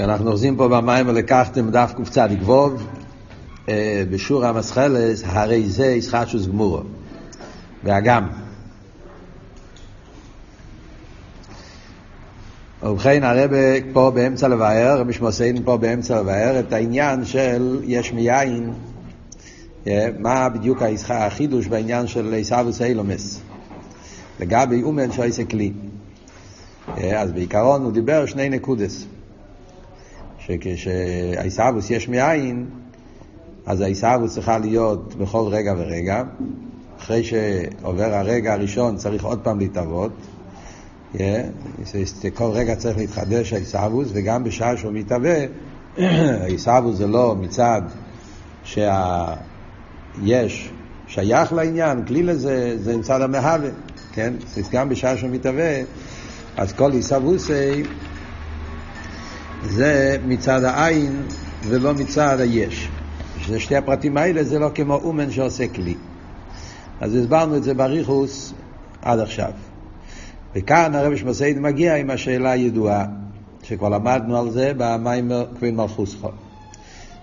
אנחנו אוחזים פה במים ולקחתם דף קצ"ד גבוב, אה, בשור המסחלס, הרי זה ישחטשוס גמורו, באגם. ובכן הרב פה באמצע לבאר, רבי שמוסיין פה באמצע לבאר, את העניין של יש מיין, אה, מה בדיוק החידוש בעניין של עיסאוווס אילומס, לגבי אומן שויסה כלי. אה, אז בעיקרון הוא דיבר שני נקודס. שכשהעיסאוווס יש מאין, אז העיסאוווס צריכה להיות בכל רגע ורגע. אחרי שעובר הרגע הראשון צריך עוד פעם להתאבות. כל רגע צריך להתחדש העיסאוווס, וגם בשעה שהוא מתהווה, העיסאוווס זה לא מצד שהיש שייך לעניין, כלי לזה, זה מצד המהווה, כן? גם בשעה שהוא מתהווה, אז כל עיסאווסי זה מצד העין ולא מצד היש. שזה שתי הפרטים האלה זה לא כמו אומן שעושה כלי. אז הסברנו את זה בריחוס עד עכשיו. וכאן הרב שמסעיד מגיע עם השאלה הידועה, שכבר למדנו על זה במים כבין מלכוסכו.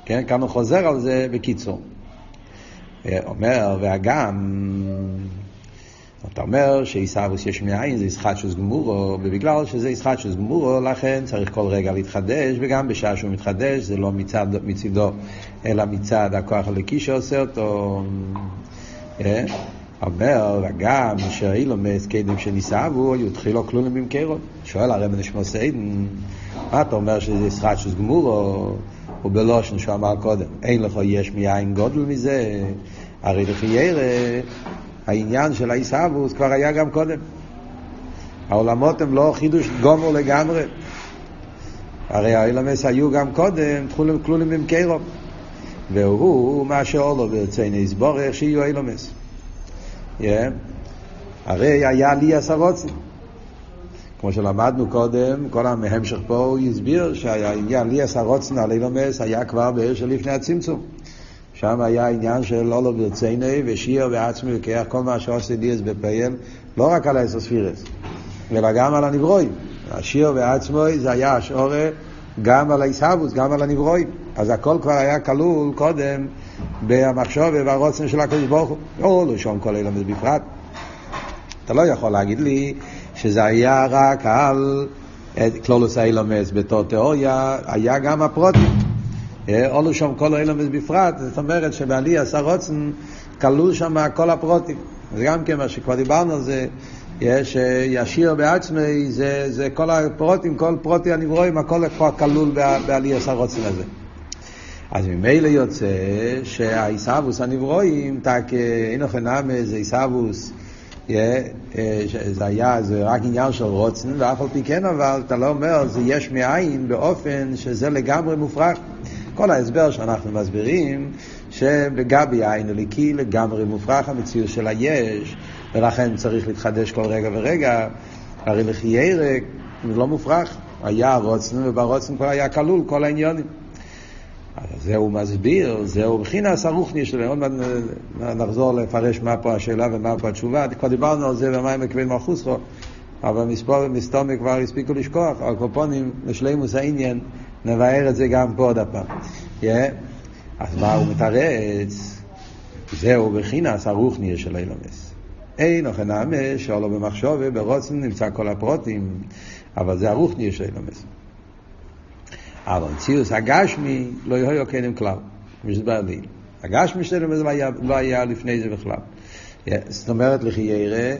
כן, כאן הוא חוזר על זה בקיצור. אומר, והגם אתה אומר שעיסאוויס יש מאין זה ישחטשוס גמורו, ובגלל שזה ישחטשוס גמורו, לכן צריך כל רגע להתחדש, וגם בשעה שהוא מתחדש, זה לא מצד, מצידו, אלא מצד הכוח הלקי שעושה אותו. אה? אומר, וגם שאילומס קדם שניסבו, יתחילו כלולים במקרו. שואל הרב נשמע סיידן, מה אתה אומר שזה ישחטשוס גמורו? ובלושן שהוא אמר קודם, אין לך יש מאין גודל מזה, הרי לפי ירא העניין של העיסאוווס כבר היה גם קודם. העולמות הם לא חידוש גומר לגמרי. הרי האילמס היו גם קודם, כלולים עם קרוב. והוא מה שאולו ברצינו יסבורך שיהיו אילמס. הרי היה לי עשרוצים. כמו שלמדנו קודם, כל ההמשך פה הוא הסביר שהעניין לי עשרוצים על אילמס היה כבר בעיר של לפני הצמצום. שם היה עניין של אולו ברציני ושיר בעצמי וכך כל מה שעושה דיאס בפייל, לא רק על האסוספירס, אלא גם על הנברואים. השיר בעצמו זה היה השעורה גם על העיסאוווס, גם על הנברואים. אז הכל כבר היה כלול קודם במחשוב וברוצן של הקדוש ברוך הוא. לא, לא שום כל אילמס בפרט. אתה לא יכול להגיד לי שזה היה רק על כלולוס האילומס בתור תיאוריה, היה גם הפרוטים. עולו שם כל האילומס בפרט, זאת אומרת שבעלי עשה רוצן כלול שם כל הפרוטים. זה גם כן מה שכבר דיברנו על זה, יש ישיר בעצמי, זה, זה כל הפרוטים, כל פרוטי הנברואים, הכל כבר כלול בעלי עשה רוצן הזה. אז ממילא יוצא שהעיסאוווס הנברואים, תק אינו חינם זה עיסאוווס, זה היה, זה רק עניין של רוצן, ואף על פי כן אבל, אתה לא אומר, זה יש מאין באופן שזה לגמרי מופרך. כל ההסבר שאנחנו מסבירים, שבגבי העין הליקי לגמרי מופרך המציאות של היש, ולכן צריך להתחדש כל רגע ורגע. הרי לכי ירק זה לא מופרך, היה רוצן וברוצן כבר היה כלול כל העניונים. אז זה הוא מסביר, זהו בחינס הרוחני שלו, עוד מעט נחזור לפרש מה פה השאלה ומה פה התשובה, כבר דיברנו על זה במים מקבל מלכוסו, אבל מספור ומסתומי כבר הספיקו לשכוח, על קופונים לשלימוס העניין נבהר את זה גם פה עוד הפעם. Yeah. אז מה הוא מתרץ? זהו בחינס הרוחניה של אילומס. אין אוכל נאמה שעולו במחשוב וברוצן נמצא כל הפרוטים, אבל זה הרוחניה של אילומס. אבל ציוס הגשמי לא יהיו קדם כלל, מסבר לי. הגשמי שלנו לא היה, לא היה לפני זה בכלל. זאת אומרת, לכי ירא,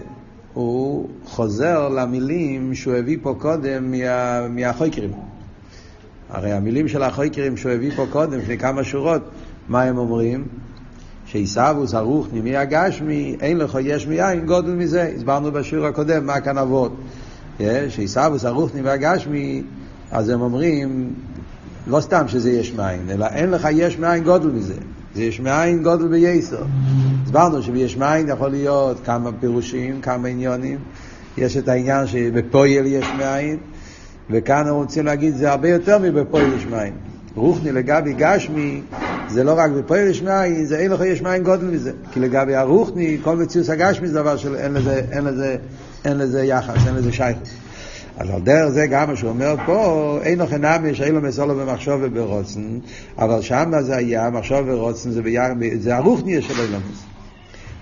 הוא חוזר למילים שהוא הביא פה קודם מה, מהחוקרים. הרי המילים של החוקרים שהוא הביא פה קודם, לפני כמה שורות, מה הם אומרים? שעיסאוווס ערוך נימי הגשמי, אין לך יש מיין גודל מזה. הסברנו בשיעור הקודם מה כאן אבות. שעיסאוווס ערוך נימי הגשמי, אז הם אומרים, לא סתם שזה יש מאין, אלא אין לך יש מאין גודל מזה. זה יש מאין גודל בייסר. הסברנו שביש מאין יכול להיות כמה פירושים, כמה עניונים. יש את העניין שבפועל יש מאין, וכאן אנחנו רוצים להגיד זה הרבה יותר מבפועל יש מים. רוחני לגבי גשמי זה לא רק בפועל יש מים, זה אין לך יש מים גודל מזה. כי לגבי הרוחני, כל מציאות הגשמי זה דבר שאין לזה, אין לזה, אין לזה יחס, אין לזה שייכות. אז על דרך זה גם מה שהוא אומר פה, אין לכם נמי שאין לו מסולו במחשוב וברוצן, אבל שם זה היה, מחשוב ורוצן זה, ביר, זה הרוחניה של אילומס.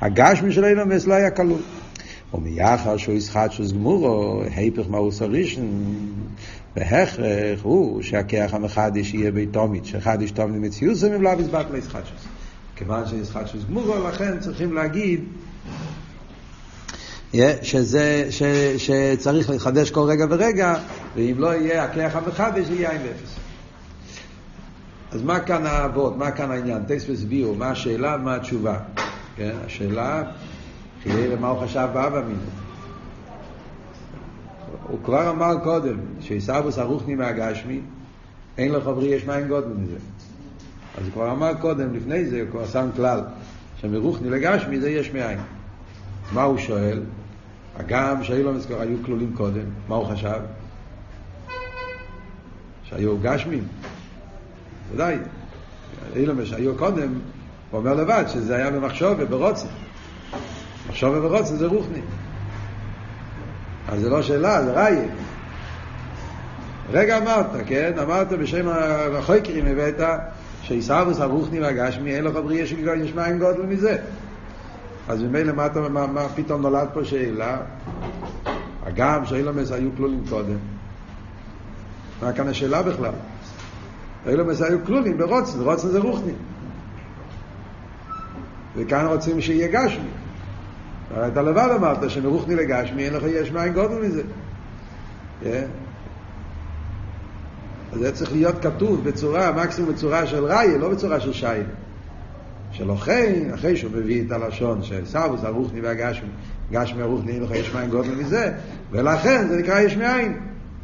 הגשמי של אילומס לא היה כלול. ומיחר שהוא ישחט שוס גמורו, היפך מאוס הראשון, בהכרח הוא שהכיח המחדש יהיה ביתומית, שחדש תומית מציאות זה מבלע בזבט לישחט שוס. כיוון שישחט שוס גמורו, לכן צריכים להגיד שזה, ש, שצריך לחדש כל רגע ורגע, ואם לא יהיה הכיח המחדש, יהיה עין אפס. אז מה כאן האבות, מה כאן העניין? טקסט הסבירו, מה השאלה, מה התשובה. כן? השאלה, חיי למה הוא חשב באבא מינו. הוא כבר אמר קודם, שעיסאוווס ערוכני מהגשמי, אין לו חברי יש מים גודל מזה. אז הוא כבר אמר קודם, לפני זה, הוא כבר שם כלל, שמרוכני לגשמי זה יש מאין. מה הוא שואל? הגם שהיו לו מזכור, היו כלולים קודם, מה הוא חשב? שהיו גשמים. ודאי, אילו שהיו קודם, הוא אומר לבד שזה היה במחשוב וברוצן. מחשוב וברוצן זה רוחני. אז זה לא שאלה, זה ראי. רגע אמרת, כן? אמרת בשם החויקרים הבאת שעיסאוויס הרוחני והגשמי אין לך בריאה שיש מים גודל מזה. אז ממילא מה, מה, מה פתאום נולד פה שאלה? הגם שאילומס היו כלולים קודם. מה כאן השאלה בכלל? אילומס היו כלולים ברוצן, רוצן זה רוחני. וכאן רוצים שיהיה גשמי. אתה לבד אמרת שמרוחני לגשמי אין לך יש מים גודל מזה. Yeah. אז זה צריך להיות כתוב בצורה, מקסימום בצורה של ראי, לא בצורה של שי. שלכן, אחרי שהוא מביא את הלשון של סבוס, הרוחני והגשמי, גשמי הרוחני, אין לך יש מים גודל מזה, ולכן זה נקרא יש מאין,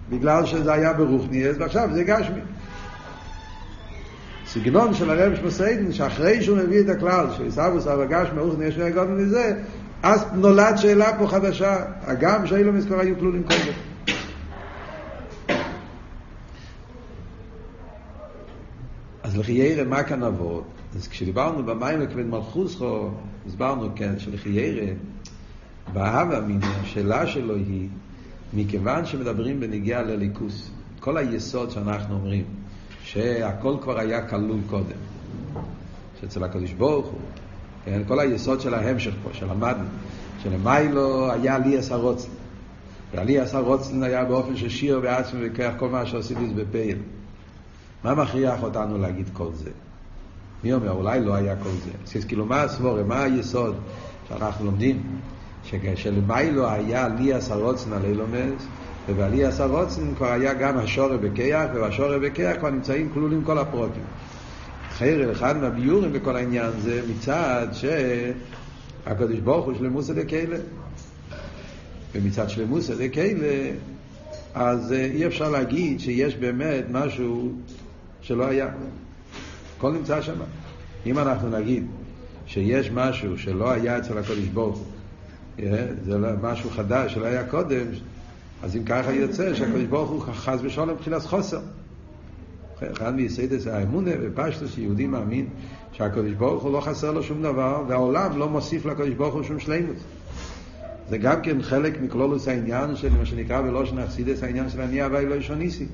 בגלל שזה היה ברוחני, אז עכשיו זה גשמי. סגנון של הרב שמסיידן, שאחרי שהוא מביא את הכלל של גשמי הרוחני, יש מים גודל מזה, אז נולד שאלה פה חדשה, הגם שאילו מזכור היו כלולים קודם. אז לכי ירא מה כאן אבות? אז כשדיברנו במים לכבד מלכוסכו, הסברנו כן, שלכי ירא, באהבה אמינא, השאלה שלו היא, מכיוון שמדברים בנגיעה לליכוס, כל היסוד שאנחנו אומרים, שהכל כבר היה כלול קודם, שאצל הקדוש ברוך הוא, כן, כל היסוד של ההמשך פה, שלמדנו, שלמיילו היה לי עשר רוצן. ועלי עשר רוצן היה באופן של שיר וכך כל מה שעשיתי זה בפייל. מה מכריח אותנו להגיד כל זה? מי אומר, אולי לא היה כל זה. אז כאילו, מה הסבורה, מה היסוד שאנחנו לומדים? שכשלמיילו היה לי עשר רוצן על אילומס, ובעלי עשר רוצן כבר היה גם השורי בכיח, ובשורי בכיח כבר נמצאים כלולים כל הפרוטים. חיירל, אחד מהביורים בכל העניין זה מצד שהקדוש ברוך הוא שלמוסא דקיילה. ומצד שלמוסא דקיילה, אז אה, אי אפשר להגיד שיש באמת משהו שלא היה. הכל נמצא שם. אם אנחנו נגיד שיש משהו שלא היה אצל הקדוש ברוך הוא, אה, זה לא משהו חדש שלא היה קודם, אז אם ככה יוצא שהקדוש ברוך הוא חס ושלום מבחינת חוסר. אחד מיסיידס האמונה ופשטוס שיהודי מאמין שהקדוש ברוך הוא לא חסר לו שום דבר והעולם לא מוסיף לקדוש ברוך הוא שום שלימות. זה גם כן חלק מכלולוס העניין של מה שנקרא בלושן אכסידס העניין של אני הווי לא ישוניסי.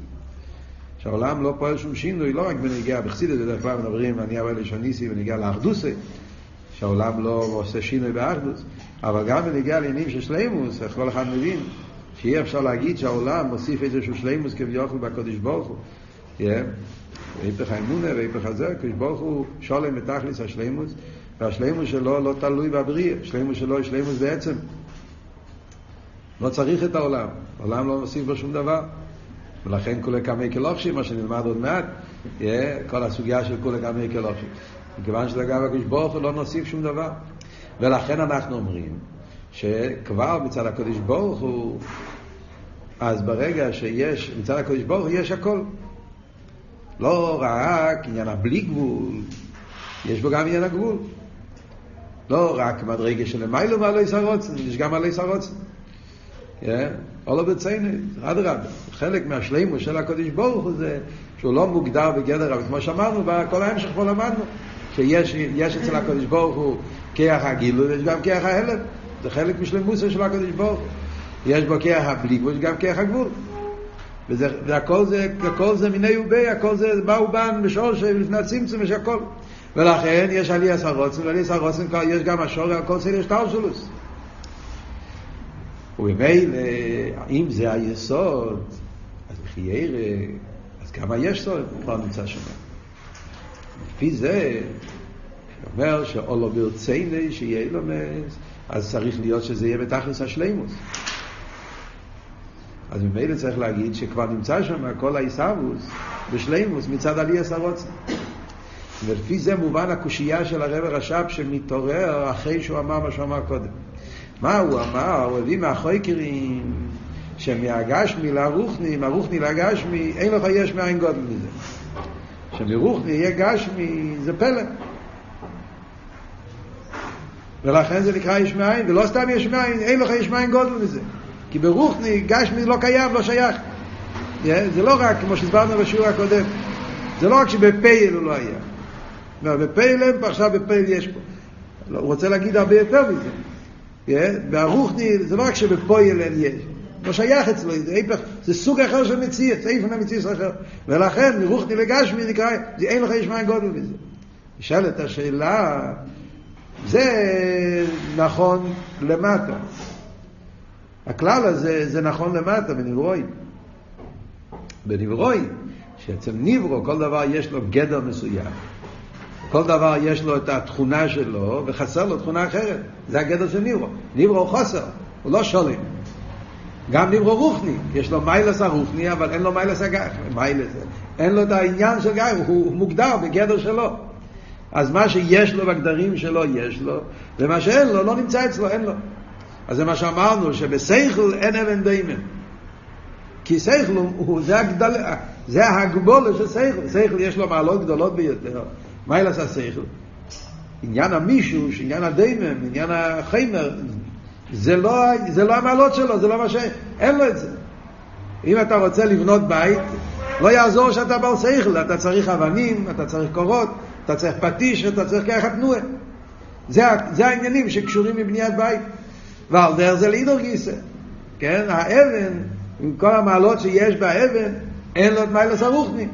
שהעולם לא פועל שום שינוי, לא רק בנגיעה בחסידס, בדרך כלל מדברים אני הווי לא ישוניסי בנגיעה לאחדוסי, שהעולם לא עושה שינוי באחדוס, אבל גם בנגיעה לעניינים של שלימוס, איך כל אחד מבין שאי אפשר להגיד שהעולם מוסיף איזשהו שלימוס כביכול בקדוש ברוך הוא. והיפך האמונה והיפך הזה, הקדוש ברוך הוא שולם בתכלס השלימוס, והשלימוס שלו לא תלוי בבריאה, השלימוס שלו הוא שלימוס בעצם. לא צריך את העולם, העולם לא מוסיף בו שום דבר. ולכן כולי קמי כלוכשי, מה שנלמד עוד מעט, כל הסוגיה של כולי קמי כלוכשי. מכיוון שזה גם הקדוש ברוך הוא לא נוסיף שום דבר. ולכן אנחנו אומרים שכבר מצד הקדוש ברוך הוא, אז ברגע שיש, מצד הקדוש ברוך הוא יש הכל. לא רק עניין הבלי גבול, יש בו גם עניין הגבול. לא רק מדרגה של מיילו ועל איסר רוצן, יש גם על איסר רוצן. או לא בציינו, אדרבה. חלק מהשלימו של הקודש ברוך הוא זה שהוא לא מוגדר בגדר, אבל כמו שאמרנו, בכל ההמשך פה למדנו, שיש אצל הקודש ברוך הוא כיח הגילוי, ויש גם כיח ההלם. זה חלק משלמוסו של הקודש ברוך הוא. יש בו כיח הבלי גבול, יש גם כיח הגבול. וזה, והכל זה, הכל זה מיני ובי, הכל זה באו בן בשורש לפני הצמצום, יש הכל. ולכן יש עלייה סרוצן, ועלייה סרוצן יש גם השור, הכל זה יש טאושלוס. וממילא, אם זה היסוד, אז בחיירה, אז גם היסוד כבר נמצא שם. לפי זה, אומר שאולו ברצייני שיהיה לומס, אז צריך להיות שזה יהיה בתכלס השלימוס. אז ממילא צריך להגיד שכבר נמצא שם כל העיסאוווס בשלימוס מצד עלי עשרוצן. ולפי זה מובן הקושייה של הרב רש"ב שמתעורר אחרי שהוא אמר מה שהוא אמר קודם. מה הוא אמר? הוא הביא מהחויקרים שמהגשמי לרוחני, מהרוחני לגשמי, אין לך יש מאין גודל מזה. שמרוחני יהיה גשמי, זה פלא. ולכן זה נקרא יש מאין, ולא סתם יש מאין, אין לך יש מאין גודל מזה. כי ברוחני גשמי לא קיים, לא שייך. זה לא רק, כמו שהסברנו בשיעור הקודם, זה לא רק שבפייל הוא לא היה. לא, בפייל אין פה, עכשיו בפייל יש פה. לא, הוא רוצה להגיד הרבה יותר מזה. והרוחני, זה לא רק שבפויל אין יש, לא שייך אצלו, זה, איפך, זה סוג אחר של מציאות, זה איפה מציאות אחר. ולכן, מרוחני לגשמי נקרא, זה אין לך יש מים גודל מזה. נשאלת השאלה, זה נכון למטה. הכלל הזה זה נכון למטה בנברואים. בנברואים, שאצל נברו כל דבר יש לו גדר מסוים. כל דבר יש לו את התכונה שלו, וחסר לו תכונה אחרת. זה הגדר של נברו. נברו הוא חוסר, הוא לא שולם. גם נברו רוחני, יש לו מיילס הרוחני, אבל אין לו מיילס הגר. מיילס, אין לו את העניין של גר, הוא מוגדר בגדר שלו. אז מה שיש לו בגדרים שלו, יש לו, ומה שאין לו, לא נמצא אצלו, אין לו. אז זה מה שאמרנו, שבסייכל אין אבן דיימן. כי סייכל הוא, זה, הגדל, זה הגבולה של סייכל. סייכל יש לו מעלות גדולות ביותר. מה ילעשה השכל? עניין המישוש, עניין הדיימם, עניין החיימר, זה לא, זה לא המעלות שלו, זה לא מה ש... אין לו את זה. אם אתה רוצה לבנות בית, לא יעזור שאתה בעל שכל, אתה צריך אבנים, אתה צריך קורות, אתה צריך פטיש, אתה צריך ככה תנועה. זה, זה העניינים שקשורים מבניית בית. ועל דרך זה לידור גיסא. כן? האבן, עם כל המעלות שיש באבן, אין לו את מיילס הרוחני.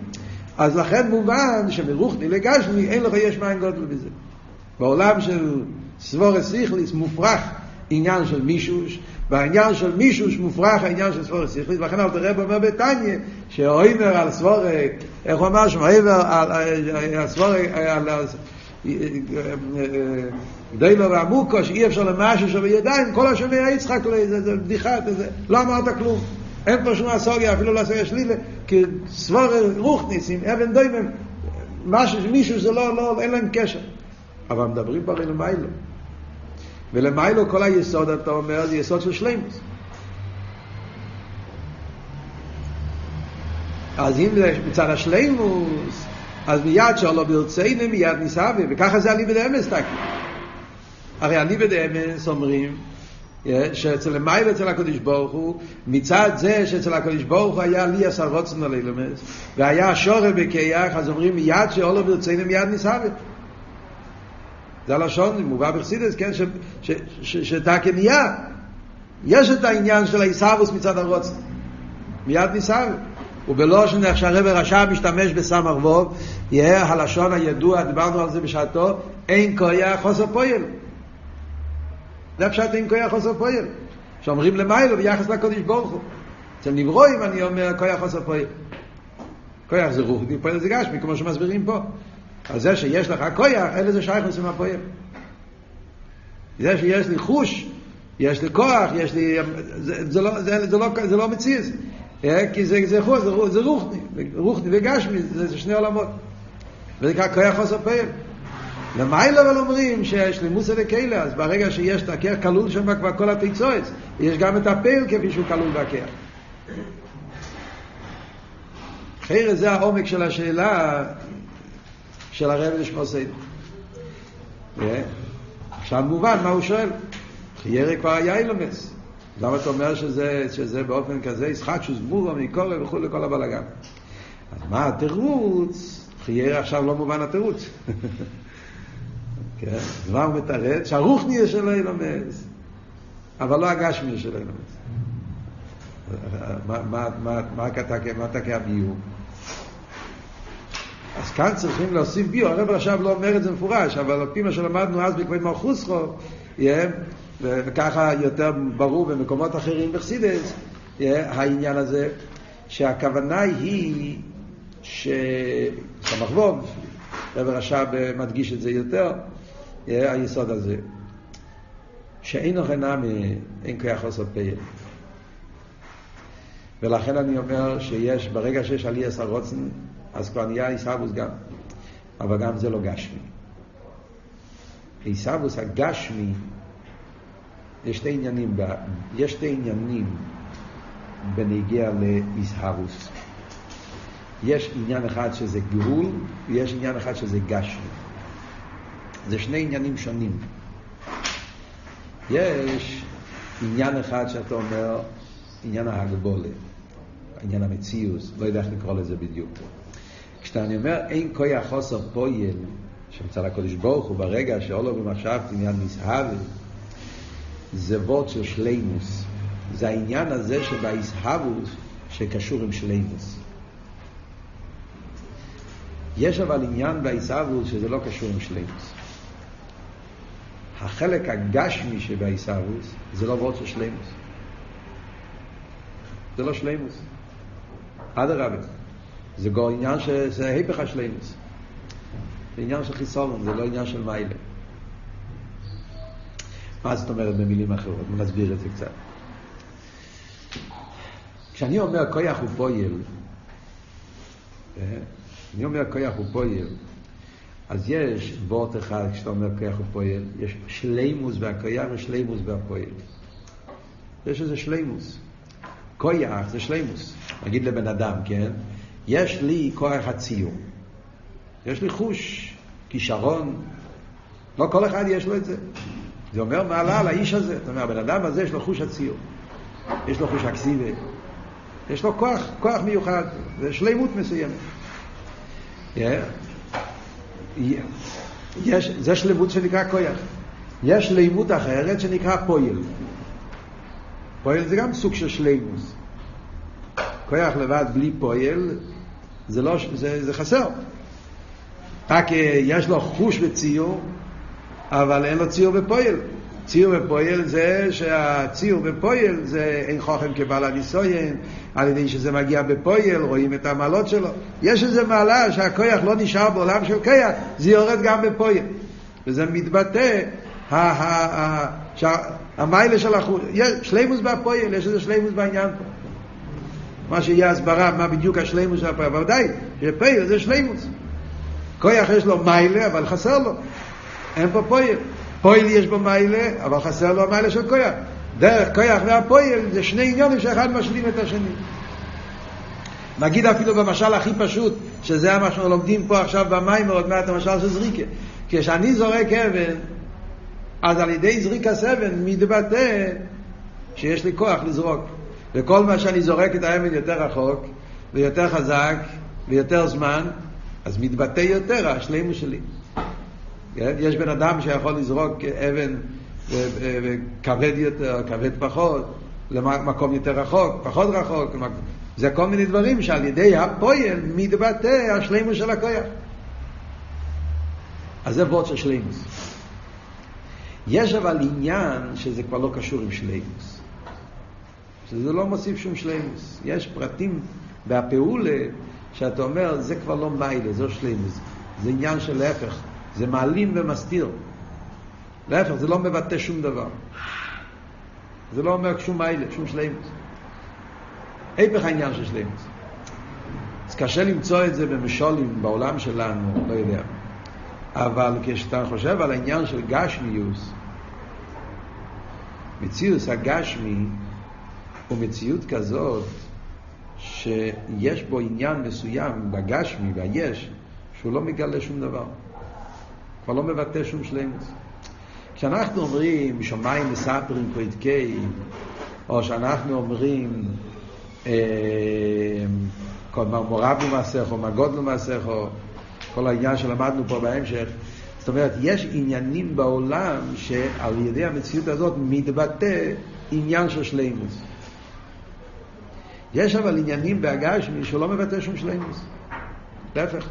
אז לכן מובן שמרוחני לגשמי אין לך יש מים גודל בזה. בעולם של סבורס סיכליס מופרך עניין של מישוש, והעניין של מישוש מופרך העניין של סבורס סיכליס, ולכן אל תראה אומר בתניא, שאוימר על סבור, איך הוא אמר שם, על סבור, על דיילו ועמוקו, שאי אפשר למשהו שבידיים, כל השומע יצחק, זה בדיחה, לא אמרת כלום. אין פה שום אסוגיה, אפילו לא אסוגיה שלילה, כי סבור רוחניס עם אבן דוימם, משהו, מישהו זה לא, לא, אין להם קשר. אבל מדברים פה הרי למיילו. ולמיילו כל היסוד, אתה אומר, זה יסוד של שלימוס. אז אם זה מצד השלימוס, אז מיד שאולו ברצינו מיד ניסבי, וככה זה אני בדאמס תקי. הרי אני בדאמס אומרים, שאצל המייל אצל הקדוש ברוך הוא, מצד זה שאצל הקדוש ברוך הוא היה לי עשר רוצן על אילמס, והיה שורר בכיח, אז אומרים מיד שאולו ברצינו מיד נסהבת. זה הלשון, מובא בחסידס, כן, שתקן נהיה. יש את העניין של העיסאוויס מצד הרוצן. מיד נסהבת. ובלושן איך שהרב רש"ב משתמש בסמ"ך ווב, יהיה הלשון הידוע, דיברנו על זה בשעתו, אין כויה חוסר פועל. זה הפשט אין כוח חוסר פועל. שאומרים למיילו ביחס לקודש ברוך הוא. אצל נברואים אני אומר כוח חוסר פועל. כוח זה רוחני, פועל זה גשמי, כמו שמסבירים פה. אז זה שיש לך כוח, אין לזה שייך לסים הפועל. זה שיש לי חוש, יש לי כוח, יש לי... זה, זה, לא, זה, זה, לא, זה לא מציז. כי זה, זה, חוש, זה, זה רוחני, רוחני וגשמי, זה, זה שני עולמות. וזה נקרא כוח חוסר פועל. למעלה אבל אומרים שיש לימוסה לכאלה, אז ברגע שיש את הכר כלול שם כבר כל התיצועץ, יש גם את הפייל כפי שהוא כלול בכר. אחרי זה העומק של השאלה של הרב לשמוסיינו. עכשיו מובן מה הוא שואל. חיירה כבר היה אילומס. למה אתה אומר שזה, שזה באופן כזה ישחק שוס מורו מקורא וכו' לכל הבלאגן? אז מה התירוץ? חיירה עכשיו לא מובן התירוץ. כן? כבר מתרץ שהרוחני של אילומס, אבל לא הגשמי של אילומס. מה, תקע ביור? אז כאן צריכים להוסיף ביור, הרב עכשיו לא אומר את זה מפורש, אבל על פי מה שלמדנו אז בכבי מלכוסכו, וככה יותר ברור במקומות אחרים בחסידס, העניין הזה, שהכוונה היא שסמך ווב, רב רש"ב מדגיש את זה יותר, היסוד הזה, שאין אוכל נמי, אין כוח לעשות פייל. ולכן אני אומר שיש, ברגע שיש עלייה סרוצן, אז כבר נהיה עיסאוווס גם, אבל גם זה לא גשמי. עיסאוווס הגשמי, יש שתי עניינים, יש שתי עניינים בנגיע לאיסהרוס. יש עניין אחד שזה גאול, ויש עניין אחד שזה גשמי. זה שני עניינים שונים. יש עניין אחד שאתה אומר, עניין ההגבולה, עניין המציאוס, לא יודע איך לקרוא לזה בדיוק. כשאני אומר אין כויה חוסר פויל, שמצד הקודש ברוך הוא ברגע שאולו במחשבת עניין מסהב, זה וורד של שלימוס. זה העניין הזה שבאיסהבוס שקשור עם שלימוס. יש אבל עניין באיסהבוס שזה לא קשור עם שלימוס. החלק הגשמי שבאיסהבוס זה לא וורד של שלימוס. זה לא שלימוס. אדרבה. זה עניין שזה היפך השלימוס. זה עניין של חיסולון, זה לא עניין של מיילה. מה זאת אומרת במילים אחרות? נסביר את זה קצת. כשאני אומר כויח הוא פועל, אני אומר כויח הוא פועל, אז יש וורט אחד כשאתה אומר כויח הוא פועל, יש שלימוס והכויח ושלימוס והפועל. יש איזה שלימוס. כויח זה שלימוס. נגיד לבן אדם, כן? יש לי כוח הציור. יש לי חוש, כישרון. לא כל אחד יש לו את זה. זה אומר מעלה על האיש הזה. זאת אומרת, הבן אדם הזה יש לו חוש הציור. יש לו חוש אקסיבי. יש לו כוח, כוח מיוחד. זה שלימות מסוימת. יש, זה שלמות שנקרא כוח. יש שלימות אחרת שנקרא פועל. פועל זה גם סוג של שלימוס. כוח לבד בלי פועל זה, לא, זה, זה חסר. רק יש לו חוש בציור, אבל אין לו ציור בפועל. ציור בפועל זה שהציור בפועל זה אין חוכם כבעל הניסויין, על ידי שזה מגיע בפועל, רואים את המעלות שלו. יש איזו מעלה שהכויח לא נשאר בעולם של כויח, זה יורד גם בפועל. וזה מתבטא, המיילה של החוש, שלימוס בפועל, יש איזה שלימוס בעניין פה. מה שיהיה הסברה, מה בדיוק השלימוס של הפועל, אבל ודאי, שפועל זה שלימוס. כויח יש לו מיילה, אבל חסר לו. אין פה פועל. פועל יש בו מיילה, אבל חסר לו המיילה של כויח. דרך כויח והפועל זה שני עניונים שאחד משלים את השני. נגיד אפילו במשל הכי פשוט, שזה מה שאנחנו לומדים פה עכשיו במים, עוד מעט המשל של זריקה. כשאני זורק אבן, אז על ידי זריקה אבן מתבטא שיש לי כוח לזרוק. וכל מה שאני זורק את האבן יותר רחוק, ויותר חזק, ויותר זמן, אז מתבטא יותר השלימוס שלי. כן? יש בן אדם שיכול לזרוק אבן כבד יותר, כבד פחות, למקום יותר רחוק, פחות רחוק. זה כל מיני דברים שעל ידי הפועל מתבטא השלימוס של הכוח. אז זה וורד של שלימוס. יש אבל עניין שזה כבר לא קשור עם שלימוס. שזה לא מוסיף שום שלימוס. יש פרטים בהפעולה שאתה אומר, זה כבר לא מיילה, לא שלימוס. זה עניין של להפך. זה מעלים ומסתיר. להפך, זה לא מבטא שום דבר. זה לא אומר שום מיילה, שום שלימוס. היפך העניין של שלימוס. אז קשה למצוא את זה במשולים בעולם שלנו, לא יודע. אבל כשאתה חושב על העניין של גשמיוס, מציאוס הגשמי הוא מציאות כזאת שיש בו עניין מסוים בגשמי, ביש, שהוא לא מגלה שום דבר. כבר לא מבטא שום שלמות. כשאנחנו אומרים שמיים מספרים פרידקי, או שאנחנו אומרים אה, כל מעשיך, או מגודנו מעשיך, או כל העניין שלמדנו פה בהמשך, זאת אומרת, יש עניינים בעולם שעל ידי המציאות הזאת מתבטא עניין של שלימוס. יש אבל עניינים בהגשמי שהוא לא מבטא שום שלימוס. להפך.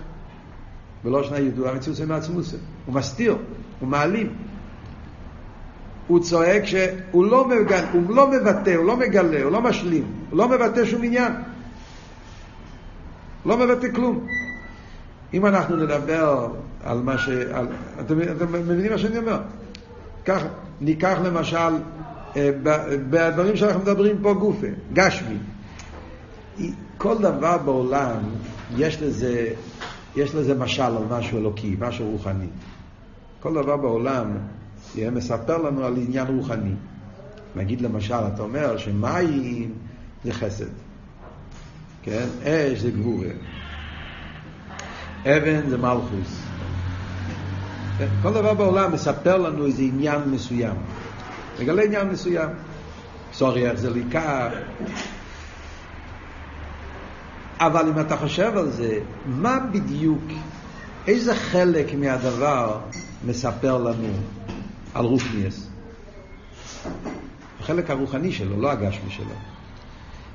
ולא שנה ידוע המציאות זה מעצמוסה. הוא מסתיר, הוא מעלים. הוא צועק שהוא לא, מגל, הוא לא מבטא, הוא לא מגלה, הוא לא משלים, הוא לא מבטא שום עניין. לא מבטא כלום. אם אנחנו נדבר על מה ש... על, אתם, אתם מבינים מה שאני אומר? כך, ניקח למשל, אה, בדברים שאנחנו מדברים פה גופה, גשמי. כל דבר בעולם יש לזה, יש לזה משל על משהו אלוקי, משהו רוחני. כל דבר בעולם מספר לנו על עניין רוחני. נגיד למשל, אתה אומר שמים זה חסד, כן? אש זה גבורה, אבן זה מלכוס. כל דבר בעולם מספר לנו איזה עניין מסוים. מגלה עניין מסוים. סוריח זה ליקה. אבל אם אתה חושב על זה, מה בדיוק, איזה חלק מהדבר מספר לנו על רוחניאס? החלק הרוחני שלו, לא הגשמי שלו.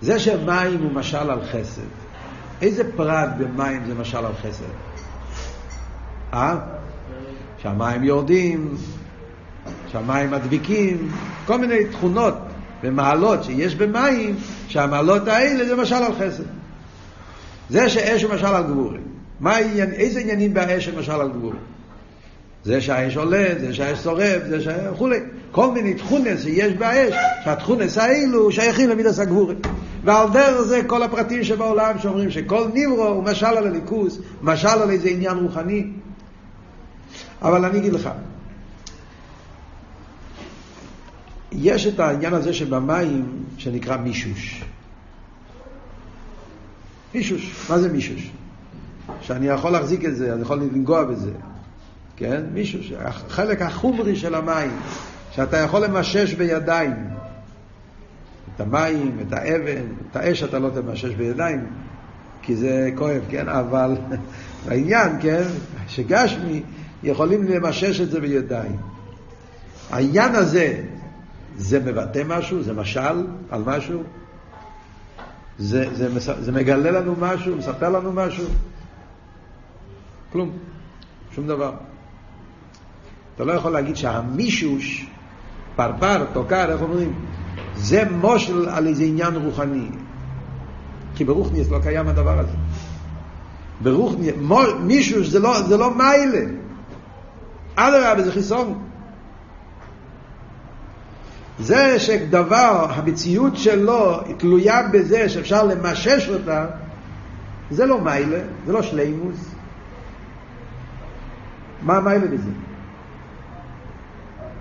זה שמים הוא משל על חסד. איזה פרט במים זה משל על חסד? אה? שהמים יורדים, שהמים מדביקים, כל מיני תכונות ומעלות שיש במים, שהמעלות האלה זה משל על חסד. זה שאש הוא משל על גבורי. מה איזה עניינים באש הם משל על גבורי? זה שהאש עולה, זה שהאש שורף, זה ש... וכולי. כל מיני תכונס שיש באש, שהתכונס האלו שייכים למידס הגבורי. ועל דרך זה כל הפרטים שבעולם שאומרים שכל נברו הוא משל על הליכוס, משל על איזה עניין רוחני. אבל אני אגיד לך, יש את העניין הזה שבמים שנקרא מישוש. מישוש, מה זה מישוש? שאני יכול להחזיק את זה, אני יכול לנגוע בזה, כן? מישוש, החלק החומרי של המים, שאתה יכול למשש בידיים. את המים, את האבן, את האש אתה לא תמשש בידיים, כי זה כואב, כן? אבל העניין, כן, שגשמי יכולים למשש את זה בידיים. העניין הזה, זה מבטא משהו? זה משל על משהו? זה, זה, זה מגלה לנו משהו? מספר לנו משהו? כלום. שום דבר. אתה לא יכול להגיד שהמישוש, פרפר, תוקר, איך אומרים? זה מושל על איזה עניין רוחני. כי ברוחניאס לא קיים הדבר הזה. ברוחניאס, מישוש זה לא, זה לא מיילה. אדרבה, זה חיסון. זה שדבר, המציאות שלו תלויה בזה שאפשר למשש אותה, זה לא מיילה, זה לא שלימוס. מה מיילה בזה?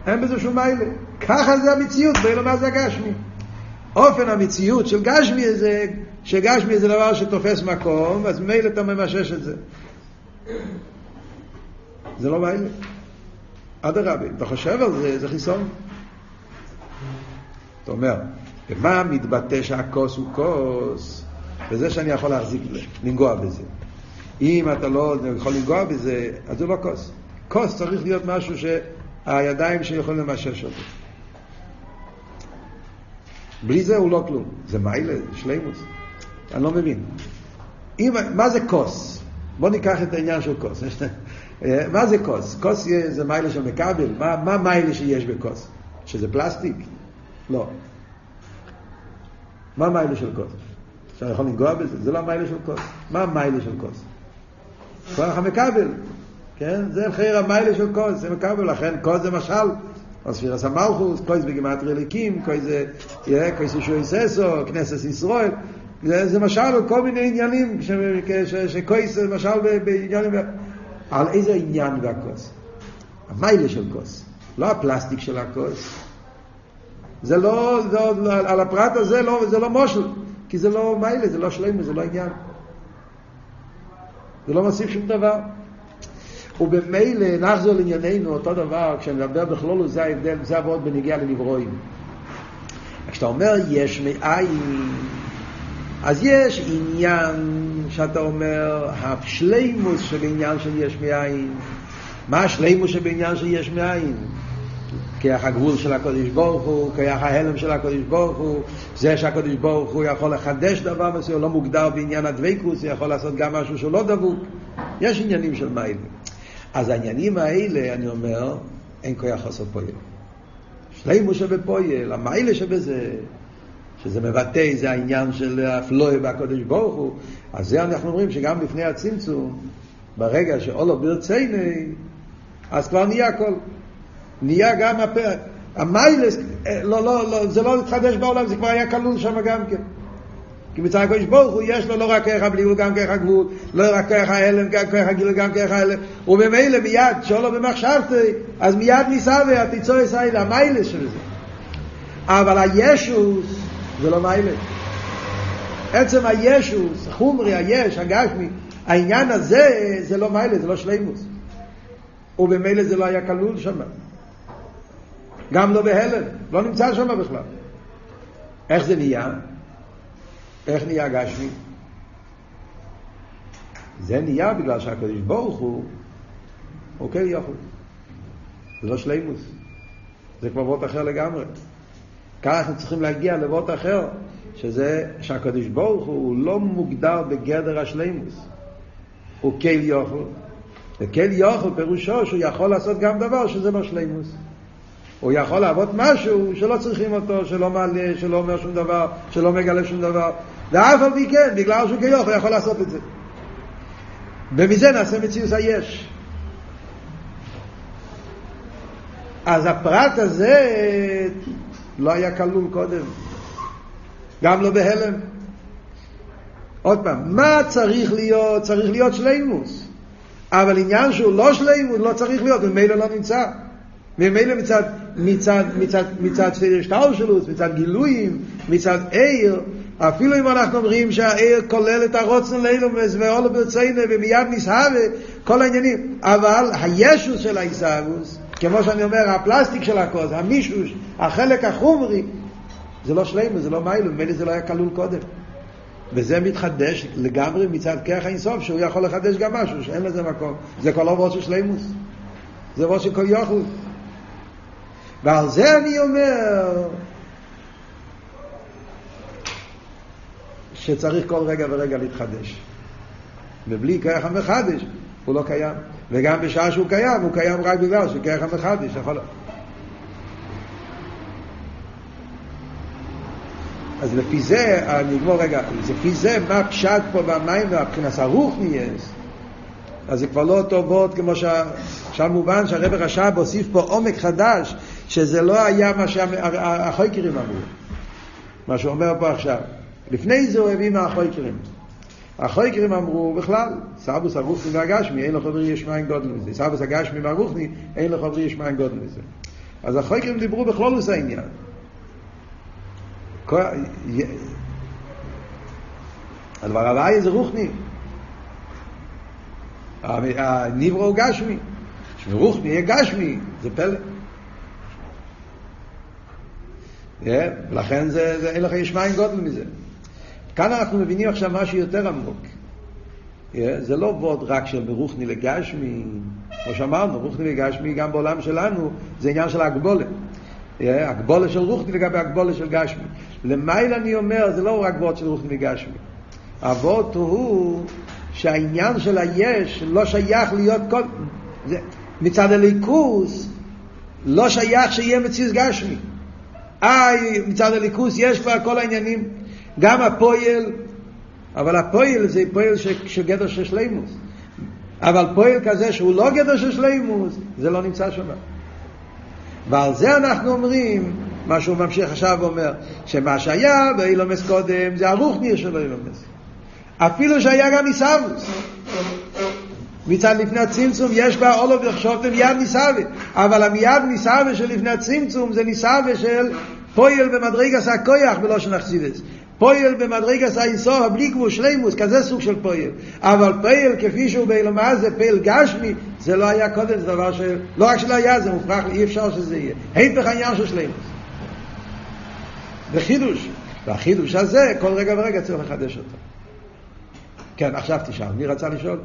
אין בזה שום מיילה. ככה זה המציאות, ואילו מה זה הגשמי. אופן המציאות של גשמי זה שגשמי זה דבר שתופס מקום, אז ממילא אתה ממשש את זה. זה לא מיילה. אדרבה, אתה חושב על זה, זה חיסון. אתה אומר, במה מתבטא שהכוס הוא כוס? בזה שאני יכול להחזיק, לנגוע בזה. אם אתה לא יכול לנגוע בזה, אז זה לא כוס. כוס צריך להיות משהו שהידיים שלי יכולים למשש אותו. בלי זה הוא לא כלום. זה מיילה, זה שלימוס. אני לא מבין. אם, מה זה כוס? בוא ניקח את העניין של כוס. אה, מה זה כוס? כוס זה מיילה של מכבל? מה, מה מיילה שיש בכוס? שזה פלסטיק? לא. מה מיילה של כוס? שאני יכול לנגוע בזה? זה לא מיילה של כוס. מה המיילה של כוס? כוח המכבל, כן? זה חייר המיילה של כוס, זה מכבל, לכן כוס זה משל. או ספירס המלכוס, כוס בגימטרי אליקים, כוס זה, כוס ישוע יססו, כנסת ישראל. זה, זה משל על כל מיני עניינים, שכוס זה משל בעניינים... על איזה עניין והכוס? המיילה של כוס, לא הפלסטיק של הכוס. זה לא, זה, לא, על הפרט הזה לא, זה לא מושל, כי זה לא מיילה, זה לא שלמה, זה לא עניין. זה לא מוסיף שום דבר. ובמילא נחזור לענייננו אותו דבר, כשנדבר בכלולו זה ההבדל, זה עבוד בנגיעה לנברואים. כשאתה אומר יש מאין, אז יש עניין שאתה אומר, השלימוס שבעניין של יש מאין. מה השלימוס שבעניין של יש מאין? כיח הגבול של הקודש ברוך הוא, כיח ההלם של הקודש ברוך הוא, זה שהקודש ברוך הוא יכול לחדש דבר מסוים, לא מוגדר בעניין הדבקוס, הוא יכול לעשות גם משהו שהוא לא דבוק. יש עניינים של מיילה. אז העניינים האלה, אני אומר, אין כוח לעשות פועל. שלימו שבפועל, המיילה שבזה, שזה מבטא, זה העניין של הפלואה בהקודש ברוך הוא, אז זה אנחנו אומרים שגם לפני הצמצום, ברגע שאולו ברצייני, אז כבר נהיה הכל. נהיה גם הפרק. המיילס, לא, לא, לא, זה לא התחדש בעולם, זה כבר היה כלול שם גם כן. כי מצד הקדוש ברוך הוא יש לו לא רק כרך הבליגול, גם כרך הגבול, לא רק כרך ההלם, גם כרך הגיל, גם כרך ההלם, וממילא מיד, שאולו במחשבתי, אז מיד ניסה והתיצור ישראל, המיילס של זה. אבל הישוס זה לא מיילס. עצם הישוס, חומרי, היש, הגשמי, העניין הזה זה לא מיילס, זה לא שלימוס. ובמילא זה לא היה כלול שם. גם לא בהלם, לא נמצא שם בכלל. איך זה נהיה? איך נהיה גשמי? זה נהיה בגלל שהקדוש ברוך הוא כן יכול. זה לא שלימוס. זה כבר וורט אחר לגמרי. ככה אנחנו צריכים להגיע לוורט אחר, שזה שהקדוש ברוך הוא לא מוגדר בגדר השלימוס. הוא כן יכול. וכן יכול פירושו שהוא יכול לעשות גם דבר שזה לא שלימוס. הוא יכול לעבוד משהו שלא צריכים אותו, שלא מעלה, שלא אומר שום דבר, שלא מגלה שום דבר. ואף על פי כן, בגלל שהוא הוא יכול לעשות את זה. ומזה נעשה מציאות היש. אז הפרט הזה לא היה כלול קודם, גם לא בהלם. עוד פעם, מה צריך להיות? צריך להיות שלימוס. אבל עניין שהוא לא שלימוס לא צריך להיות, ומילא לא נמצא. ומילא מצד, מצד, מצד, מצד שטאושלוס, מצד גילויים, מצד עיר, אפילו אם אנחנו אומרים שהעיר כולל את הרוצן לאילומס ואולו ברציינה ומיד נסהבה, כל העניינים, אבל הישוס של העיסאוווס, כמו שאני אומר, הפלסטיק של הכוס, המישוש, החלק החומרי, זה לא שלימו, זה לא מיילו, ממילא זה לא היה כלול קודם. וזה מתחדש לגמרי מצד כרך האינסוף, שהוא יכול לחדש גם משהו, שאין לזה מקום. זה כל עבוד של שלימוס. זה עבוד של כל יוכל. ועל זה אני אומר שצריך כל רגע ורגע להתחדש. ובלי כרך המחדש הוא לא קיים. וגם בשעה שהוא קיים, הוא קיים רק בגלל שכרך המחדש יכול... אז לפי זה, אני אגמור רגע, לפי זה מה פשט פה במים מבחינת הרוחניאס, אז זה כבר לא אותו וורט כמו עכשיו מובן שהרבר רש"ב הוסיף פה עומק חדש, שזה לא היה מה שהחויקרים אמרו, מה שהוא אומר פה עכשיו. לפני זה הוא הביא מהחויקרים. החויקרים אמרו בכלל, סבוס הרוחני והגשמי, אין לו חברי יש מים גודל מזה. סבוס הגשמי והרוחני, אין לו חברי יש מים גודל מזה. אז החויקרים דיברו בכלולוס העניין. הדבר הבא זה רוחני. הניברו הוא גשמי. שרוחני יהיה גשמי, זה פלא. ולכן זה, זה, אין לך יש מים גודל מזה. כאן אנחנו מבינים עכשיו משהו יותר עמוק. זה לא וורד רק של מרוחני לגשמי, כמו שאמרנו, רוחני לגשמי גם בעולם שלנו זה עניין של הגבולת. הגבולה של רוחני לגבי הגבולה של גשמי. למייל אני אומר, זה לא רק וורד של רוחני וגשמי. הוורד הוא שהעניין של היש לא שייך להיות כל... זה, מצד הליכוס לא שייך שיהיה מציאות גשמי. איי, מצד הליכוס יש כבר כל העניינים, גם הפועל, אבל הפועל זה פועל של גדר של שלימוס. אבל פועל כזה שהוא לא גדר של שלימוס, זה לא נמצא שם. ועל זה אנחנו אומרים, מה שהוא ממשיך עכשיו ואומר, שמה שהיה באילומס קודם זה הרוחניר של אילומס. אפילו שהיה גם עיסאוויס. מצד לפני הצמצום יש בה אולו וחשובתם יד ניסאווה, אבל המיד ניסאווה של לפני הצמצום זה ניסאווה של פועל במדרגס הכויח ולא שנחסידס. פועל במדרגס האינסור בלי גבול שלימוס, כזה סוג של פועל. אבל פועל כפי שהוא באילמה זה פועל גשמי, זה לא היה קודם, זה דבר של... לא רק שלא היה, זה מופרך, אי אפשר שזה יהיה. היפך העניין של שלימוס. וחידוש. והחידוש הזה, כל רגע ורגע צריך לחדש אותו. כן, עכשיו תשאל. מי רצה לשאול?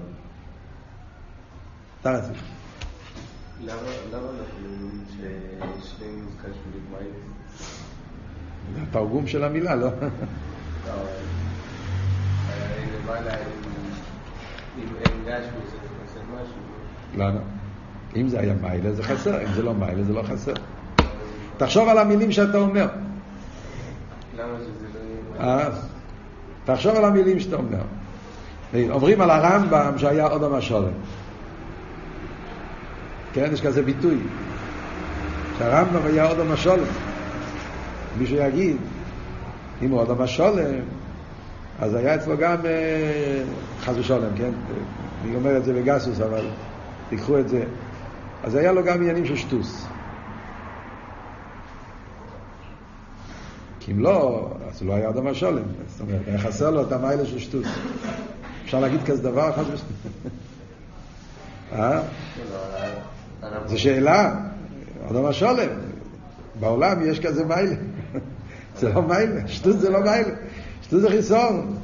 אתה רצית. למה אנחנו אומרים ששנינו קשור לגמרי? זה התרגום של המילה, לא? לא. למה? אם זה היה מיילה זה חסר, אם זה לא מיילה זה לא חסר. תחשוב על המילים שאתה אומר. תחשוב על המילים שאתה אומר. אומרים על הרמב"ם שהיה עוד המשולם. כן, יש כזה ביטוי. שהרמב"ם היה עוד המשולם. מישהו יגיד, אם הוא עוד המשולם, אז היה אצלו גם אה, חס ושולם, כן? אני אומר את זה בגסוס, אבל תיקחו את זה. אז היה לו גם עניינים של שטוס. כי אם לא, אז הוא לא היה אדם השולם. זאת אומרת, היה חסר לו את המיילה של שטות. אפשר להגיד כזה דבר חס ושלום? אה? זו שאלה. אדם השולם. בעולם יש כזה מיילה. זה לא מיילה. שטות זה לא מיילה. שטות זה חיסון.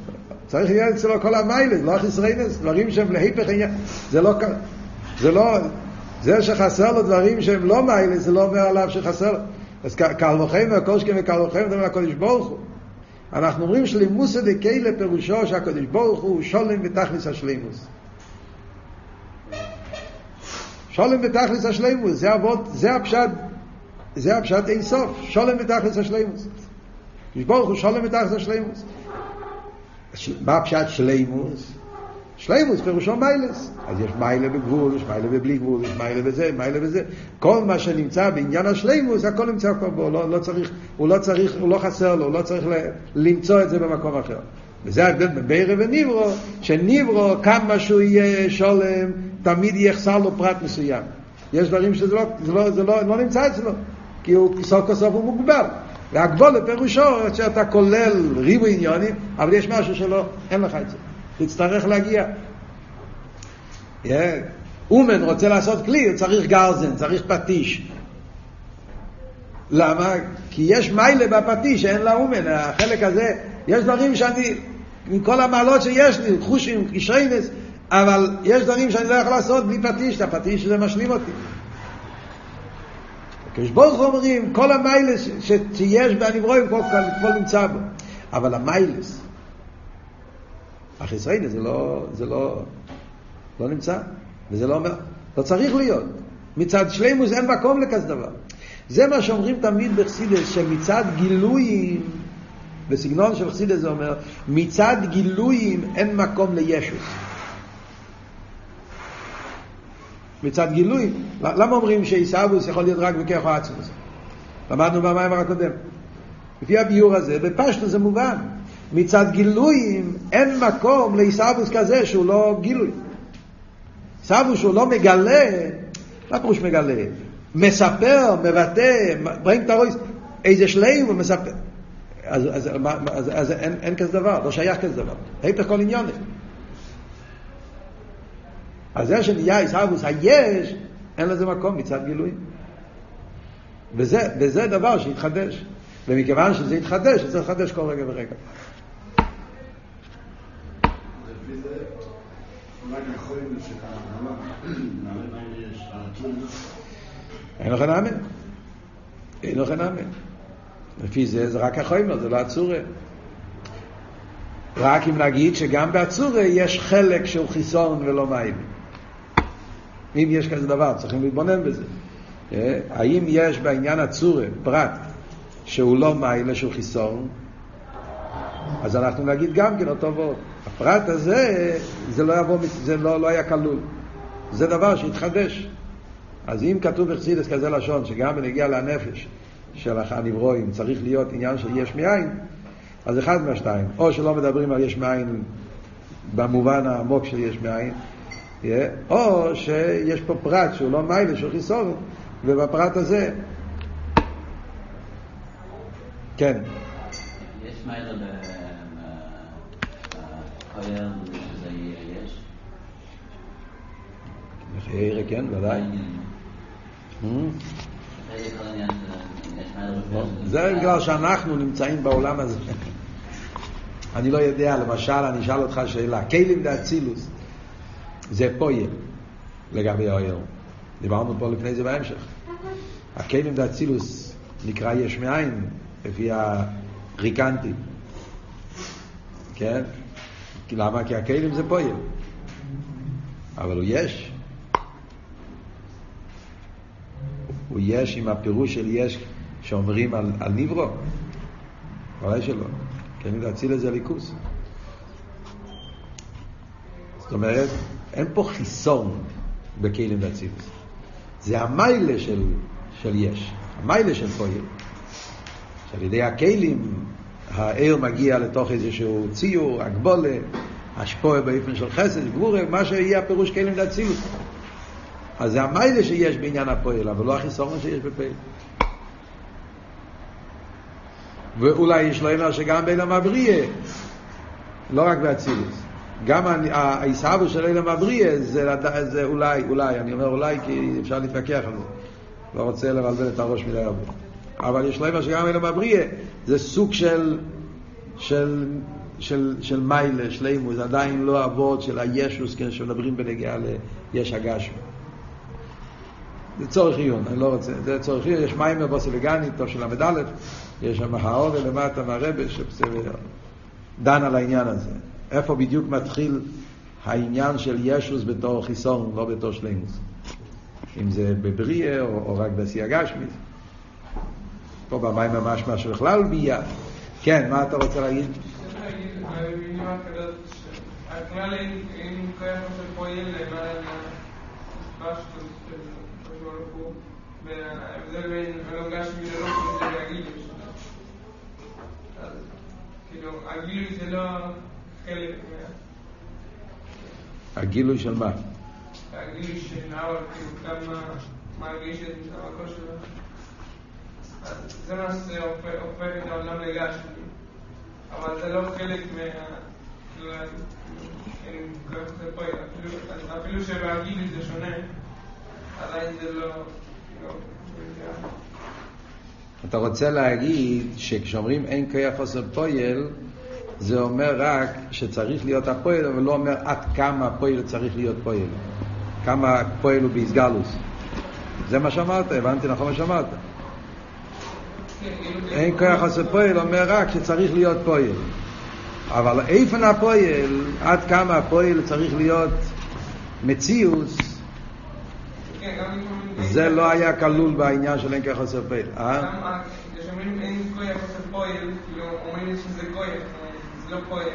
צריך להיות אצלו כל המיילה, לא החיסרינס, דברים שהם להיפך עניין. זה לא... זה לא... זה שחסר לו דברים שהם לא מיילה, זה לא אומר עליו שחסר לו. אז קל וחומר, קושקי וקל וחומר, מדברים על הקדוש ברוך הוא. אנחנו אומרים שלימוסא דקיילה פירושו שהקדוש ברוך הוא שולם בתכלס השלימוס. שולם בתכלס השלימוס, זה אבות, זה הפשט, זה הפשט אין סוף, שולם בתכלס השלימוס. ברוך הוא שולם בתכלס השלימוס. ש- מה הפשט שלימוס? שלימוס פירושו מיילס. אז יש מיילה בגבול, יש מיילה בבלי גבול, יש מיילה בזה, מיילה בזה. כל מה שנמצא בעניין השלימוס, הכל נמצא כבר בו, לא, לא צריך, הוא לא צריך, הוא לא חסר לו, הוא לא צריך למצוא את זה במקום אחר. וזה ההבדל בין בירה וניברו, שניברו, כמה שהוא יהיה שולם, תמיד יחסר לו פרט מסוים. יש דברים שזה לא, זה לא, זה לא, לא נמצא אצלו, כי הוא סוף כל סוף הוא מוגבל. והגבול לפירושו שאתה כולל ריבו עניונים, אבל יש משהו שלא, אין לך את זה. תצטרך להגיע. Yeah. אומן רוצה לעשות כלי, הוא צריך גרזן, צריך פטיש. למה? כי יש מיילה בפטיש שאין לאומן, החלק הזה, יש דברים שאני, עם כל המעלות שיש לי, חושים, קשריינס, אבל יש דברים שאני לא יכול לעשות בלי פטיש, הפטיש זה משלים אותי. הקדוש ברוך הוא אומרים, כל המיילס שיש בנברואים, כל, כל, כל נמצא בו. אבל המיילס, החיסריינה זה לא, זה לא, לא נמצא, וזה לא אומר, לא צריך להיות. מצד שלימוס אין מקום לכזה דבר. זה מה שאומרים תמיד בחסידס, שמצד גילויים, בסגנון של חסידס זה אומר, מצד גילויים אין מקום לישוס. מצד גילויים, למה אומרים שעיסאוווס יכול להיות רק בכוח העצמוס? למדנו במאמר הקודם. לפי הביור הזה, בפשטו זה מובן. מצד גילויים אין מקום לעיסאוווס כזה שהוא לא גילוי. עיסאוווס שהוא לא מגלה, מה פירוש מגלה? מספר, מבטא, ברינג את הרויס, איזה שלם הוא מספר. אז, אז, אז, אז, אז אין, אין כזה דבר, לא שייך כזה דבר. היפך כל עניון. אז זה שנהיה עיסאוווס היש, אין לזה מקום מצד גילויים. וזה, וזה דבר שהתחדש. ומכיוון שזה התחדש, זה לחדש כל רגע ורגע. אין לך נאמן. אין לך נאמן. לפי זה זה רק החומר, זה לא הצורה. רק אם נגיד שגם בהצורה יש חלק שהוא חיסון ולא מים. אם יש כזה דבר, צריכים להתבונן בזה. אה, האם יש בעניין הצורה פרט שהוא לא מיילה, שהוא חיסון, אז אנחנו נגיד גם כן אותו ועוד. הפרט הזה, זה לא, יבוא, זה לא, לא היה כלול. זה דבר שהתחדש. אז אם כתוב בחסידס כזה לשון, שגם בנגיע לנפש של הנברואים צריך להיות עניין של יש מאין, אז אחד מהשתיים, או שלא מדברים על יש מאין במובן העמוק של יש מאין, או שיש פה פרט שהוא לא מיילה, שהוא חיסון, ובפרט הזה, כן. יש מיילה בכולל שזה יש? חיירה, כן, ודאי. מיילה לא. זה בגלל שאנחנו נמצאים בעולם הזה. אני לא יודע, למשל, אני אשאל אותך שאלה. כלים דאצילוס, זה פויה לגבי האויר. דיברנו פה לפני זה בהמשך. הכלים דאצילוס נקרא יש מאין, לפי הריקנטי. כן? למה? כי הכלים זה פועל. אבל הוא יש. הוא יש עם הפירוש של יש שאומרים על, על ניברו. אולי שלא. להציל את זה ליכוס. זאת אומרת, אין פה חיסון בכלים ואצילוס. זה המיילה של, של יש, המיילה של פועל. שעל ידי הכלים העיר מגיע לתוך איזשהו ציור, הגבולה, השפועה באופן של חסד, גבורה, מה שיהיה הפירוש כלים ואצילוס. אז זה המיילה שיש בעניין הפועל, אבל לא החיסון שיש בפועל. ואולי יש לו אמר שגם בין המבריא, לא רק באצילוס. גם העיסאוו של אילם הבריא זה, זה אולי, אולי, אני אומר אולי כי אפשר להתווכח על זה. לא רוצה לבלבל את הראש מדי הרבה. אבל יש להם שגם אילם הבריא זה סוג של, של, של, של מיילה, שלימו, זה עדיין לא אבות של הישוס, כן, שמדברים בנגיעה ליש הגשמי. זה צורך עיון, אני לא רוצה, זה צורך עיון, יש מים בבוסילגני, טוב של ל"א, יש שם האור למטה מהרבה שדן על העניין הזה. איפה בדיוק מתחיל העניין של ישוס בתור חיסון, לא בתור שלימוס. אם זה בבריאה או, או רק בשיא הגשמית. פה במים ממש משהו בכלל ביה. כן, מה אתה רוצה להגיד? כאילו הגילוי זה לא חלק מה... הגילוי של מה? הגילוי של נאור, כאילו כמה מרגיש את המקור שלו. זה מה שהופך את העולם לגשמי. אבל זה לא חלק מה... אפילו שבהגילי זה שונה, עדיין זה לא... אתה רוצה להגיד שכשאומרים אין כיח עושה פועל, זה אומר רק שצריך להיות הפועל, אבל לא אומר עד כמה הפועל צריך להיות פועל. כמה פועל הוא באיסגלוס. זה מה שאמרת, הבנתי נכון מה שאמרת. אין כוח עושה פועל, אומר רק שצריך להיות פועל. אבל איפן הפועל, עד כמה הפועל צריך להיות מציאוס, זה לא היה כלול בעניין של אין כוח עושה פועל. כשאומרים אין כוח עושה פועל, אומרים שזה כוח. לא פועל.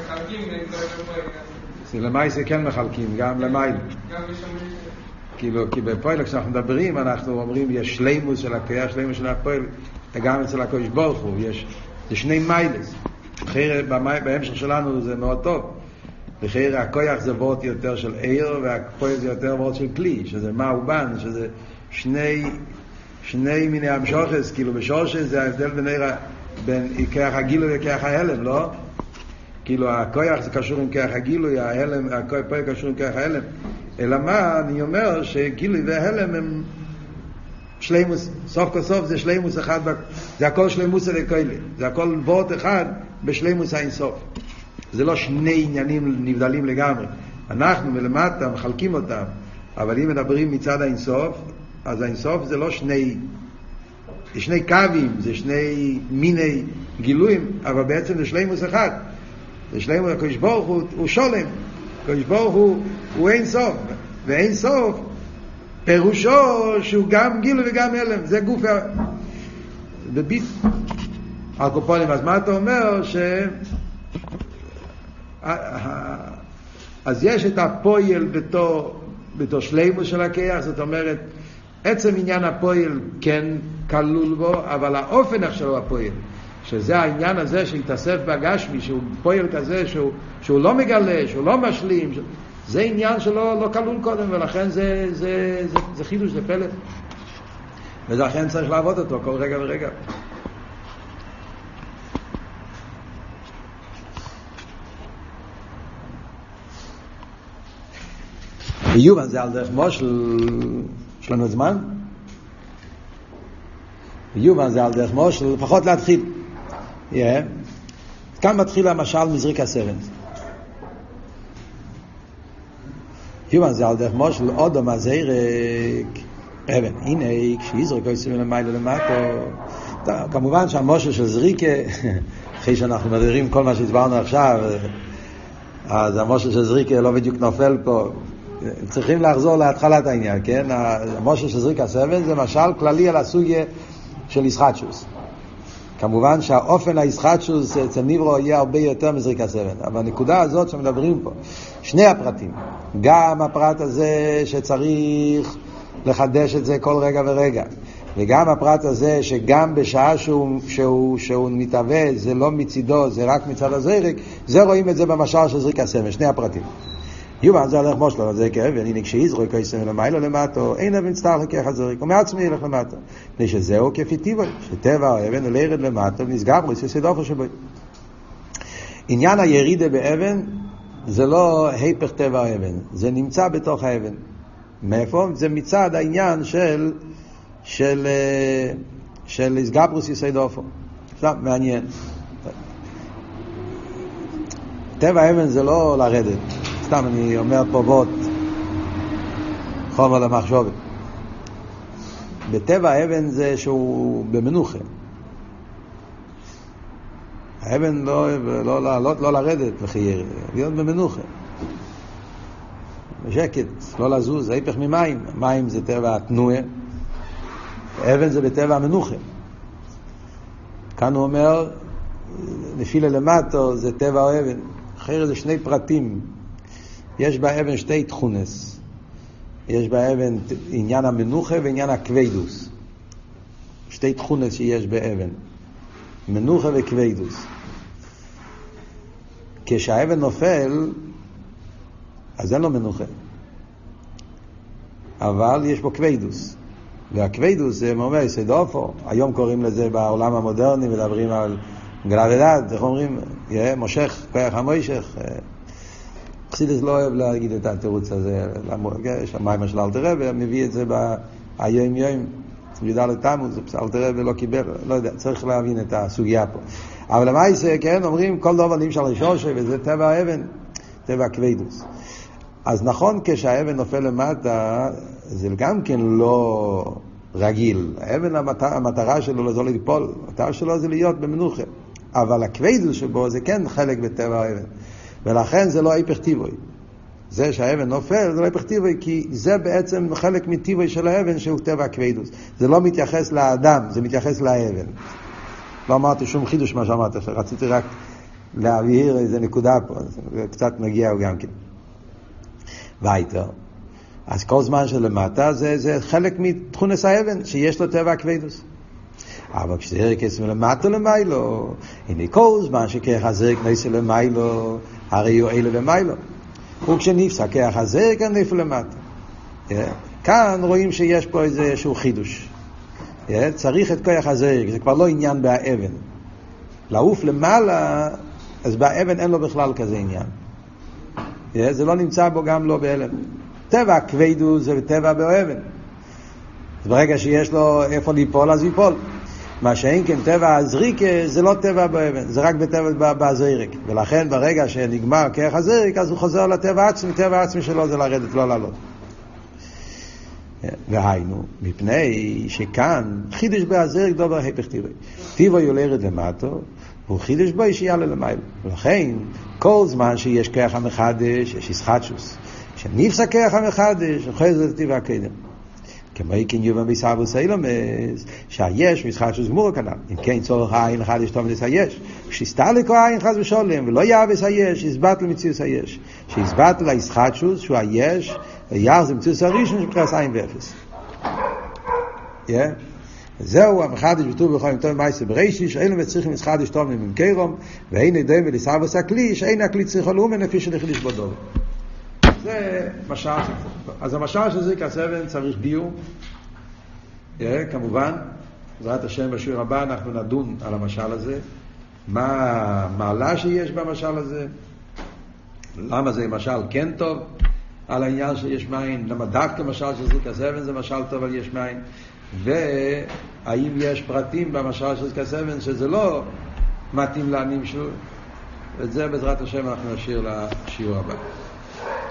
מחלקים בין כוח לפועל. למעשה כן מחלקים, גם למייל. גם בשומרים. כאילו, כי בפועל כשאנחנו מדברים, אנחנו אומרים, יש שלימוס של הקריאה, שלימוס של הפועל, וגם אצל הקדוש ברוך הוא, יש, זה שני מיילס. אחרת, בהמשך שלנו זה מאוד טוב. לכן הכויח זה וורט יותר של עיר, והפועל זה יותר וורט של כלי, שזה מה הוא בן, שזה שני, שני מיני המשוכס, כאילו בשורשס זה ההבדל בין עיר, בין כיח הגילוי וכיח ההלם, לא? כאילו הכויח זה קשור עם כיח הגילוי, ההלם, הכויח קשור עם כיח ההלם. אלא מה, אני אומר שגילוי והלם הם שלימוס, סוף כל סוף זה שלימוס אחד, זה הכל שלימוס אלי כאלה, זה הכל וורט אחד בשלימוס האינסוף. זה לא שני עניינים נבדלים לגמרי. אנחנו מלמטה מחלקים אותם, אבל אם מדברים מצד האינסוף, אז האינסוף זה לא שני זה שני קווים, זה שני מיני גילויים, אבל בעצם זה שלימוס אחד. זה שלימוס, הקדוש ברוך הוא, הוא שולם. הקדוש ברוך הוא, הוא אין סוף. ואין סוף, פירושו שהוא גם גילוי וגם הלם. זה גוף... בביט. הקופונים, אז מה אתה אומר? ש... אז יש את הפועל בתור, בתור שלימוס של הכיח, זאת אומרת, עצם עניין הפועל כן כלול בו, אבל האופן איך שלו הפועל, שזה העניין הזה שהתאסף בגשמי, שהוא פועל כזה שהוא, שהוא לא מגלה, שהוא לא משלים, זה עניין שלא לא כלול קודם, ולכן זה, זה, זה, זה חידוש, זה פלא. ולכן צריך לעבוד אותו כל רגע ורגע. ויובן זה על דרך מושל, יש לנו זמן? יובן זה על דרך מושל, לפחות להתחיל. Yeah. כאן מתחיל המשל מזריק הסרט. יומן זה על דרך מושל אודום הזרק אבן, הנה כשיזרק עושים למעלה למטו כמובן שהמושל של זריקה אחרי שאנחנו מדברים כל מה שהסברנו עכשיו אז המושל של זריקה לא בדיוק נופל פה צריכים לחזור להתחלת העניין, כן? המושל של זריקה סבן זה משל כללי על הסוגיה של ישחטשוס. כמובן שהאופן הישחטשוס אצל ניברו יהיה הרבה יותר מזריקה סבן, אבל הנקודה הזאת שמדברים פה, שני הפרטים, גם הפרט הזה שצריך לחדש את זה כל רגע ורגע, וגם הפרט הזה שגם בשעה שהוא, שהוא, שהוא מתהווה זה לא מצידו, זה רק מצד הזרק, זה רואים את זה במשל של זריקה סבן, שני הפרטים. יובן זה הלך מושלו, זה כאבן, הנה כשיזרוק כסם למיילו למטו, אין אבן סתר ככה זריק, ומעצמי ילך למטו. מפני שזהו כפי טיבו, שטבע האבן הוא לירד למטו, נסגר בו, יסוד אופו שבו. עניין הירידה באבן זה לא היפך טבע האבן, זה נמצא בתוך האבן. מאיפה? זה מצד העניין של של של איסגברוס יסוד אופו. עכשיו, מעניין. טבע האבן זה לא לרדת. סתם אני אומר פה וורט, חומר למחשובת. בטבע האבן זה שהוא במנוחה. האבן לא, לא לעלות, לא לרדת לחייר, להיות במנוחה. בשקט, לא לזוז, ההפך ממים. מים זה טבע התנועה, אבן זה בטבע המנוחה. כאן הוא אומר, נפילה למטו זה טבע האבן. אחרת זה שני פרטים יש באבן שתי תכונס. יש באבן עניין המנוחה ועניין הכבדוס. שתי תכונס שיש באבן. מנוחה וכבדוס. כשהאבן נופל, אז אין לו מנוחה. אבל יש בו כבדוס. והכבדוס זה אומר סדופו, היום קוראים לזה בעולם המודרני, מדברים על גלרדד, איך אומרים? מושך, כוח המוישך. חסידס לא אוהב להגיד את התירוץ הזה, יש המיימר של אלתר רבי, מביא את זה ביום יום, י"ד תמוז, אלתר רבי לא קיבל, לא יודע, צריך להבין את הסוגיה פה. אבל למעשה, כן, אומרים כל דבר נמשל לשושה, וזה טבע האבן, טבע הכבדוס. אז נכון, כשהאבן נופל למטה, זה גם כן לא רגיל. האבן, המטרה, המטרה שלו לא ליפול, המטרה שלו זה להיות במנוחה. אבל הכבדוס שבו זה כן חלק בטבע האבן. ולכן זה לא היפך טיבוי. זה שהאבן נופל זה לא היפך טיבוי, כי זה בעצם חלק מטיבוי של האבן שהוא טבע הכבדוס. זה לא מתייחס לאדם, זה מתייחס לאבן. לא אמרתי שום חידוש מה שאמרת, רציתי רק להבהיר איזה נקודה פה, זה קצת מגיע גם כן. וייטר. אז כל זמן שלמטה זה, זה חלק מתכונס האבן, שיש לו טבע הכבדוס. אבל כשזה ערכס מלמטה למיילו, הנה כל זמן שכרך הזרק נעשה למיילו, הרי הוא אלה ומיילו. וכשנפסק כרך הזרק נפל למטה. כאן רואים שיש פה איזשהו חידוש. צריך את כוח הזרק, זה כבר לא עניין באבן. לעוף למעלה, אז באבן אין לו בכלל כזה עניין. זה לא נמצא בו גם לא בהלם. טבע הכבדו זה טבע באבן. אז ברגע שיש לו איפה ליפול, אז ייפול. מה שאין כן טבע הזריקה זה לא טבע באבן, זה רק בטבע בזרק. ולכן ברגע שנגמר כרך הזרק, אז הוא חוזר לטבע עצמי, טבע עצמי שלו זה לרדת, לא לעלות. והיינו, מפני שכאן חידש בהזרק דובר הפך טיבוי. טיבוי הוא לרד למטו, והוא חידש בו שיעלה למעלה. ולכן, כל זמן שיש כרך המחדש, יש ישחטשוס. כשנפסק כרך המחדש, הוא חוזר לטבע הקדם. כמו איקין יובן ביסאבו סיילומס, שהיש משחק של זמור כנ"ל. אם כן צורך העין אחד יש תומנס היש. כשסתלקו העין חס ושולם, ולא יאבס היש, יסבט למציאוס היש. שיסבט לישחטשוס, שהוא היש, ויח זה מציאוס הראשון שמקרס עין ואפס. זהו המחדש בטור בכל יום טוב מייסר בראשי שאין להם צריכים משחדש טוב ממקרום ואין ידעים ולסבוס הכלי שאין הכלי צריך לאומן לפי שנחליש בו דוב זה משל, אז המשל של זריקה סבן צריך ביור, כמובן, בעזרת השם בשיעור הבא אנחנו נדון על המשל הזה, מה המעלה שיש במשל הזה, למה זה משל כן טוב? על העניין של יש מים, למה דווקא משל של זריקה סבן זה משל טוב על יש מים, והאם יש פרטים במשל של זריקה סבן שזה לא מתאים לעמים שוב, ואת זה בעזרת השם אנחנו נשאיר לשיעור הבא.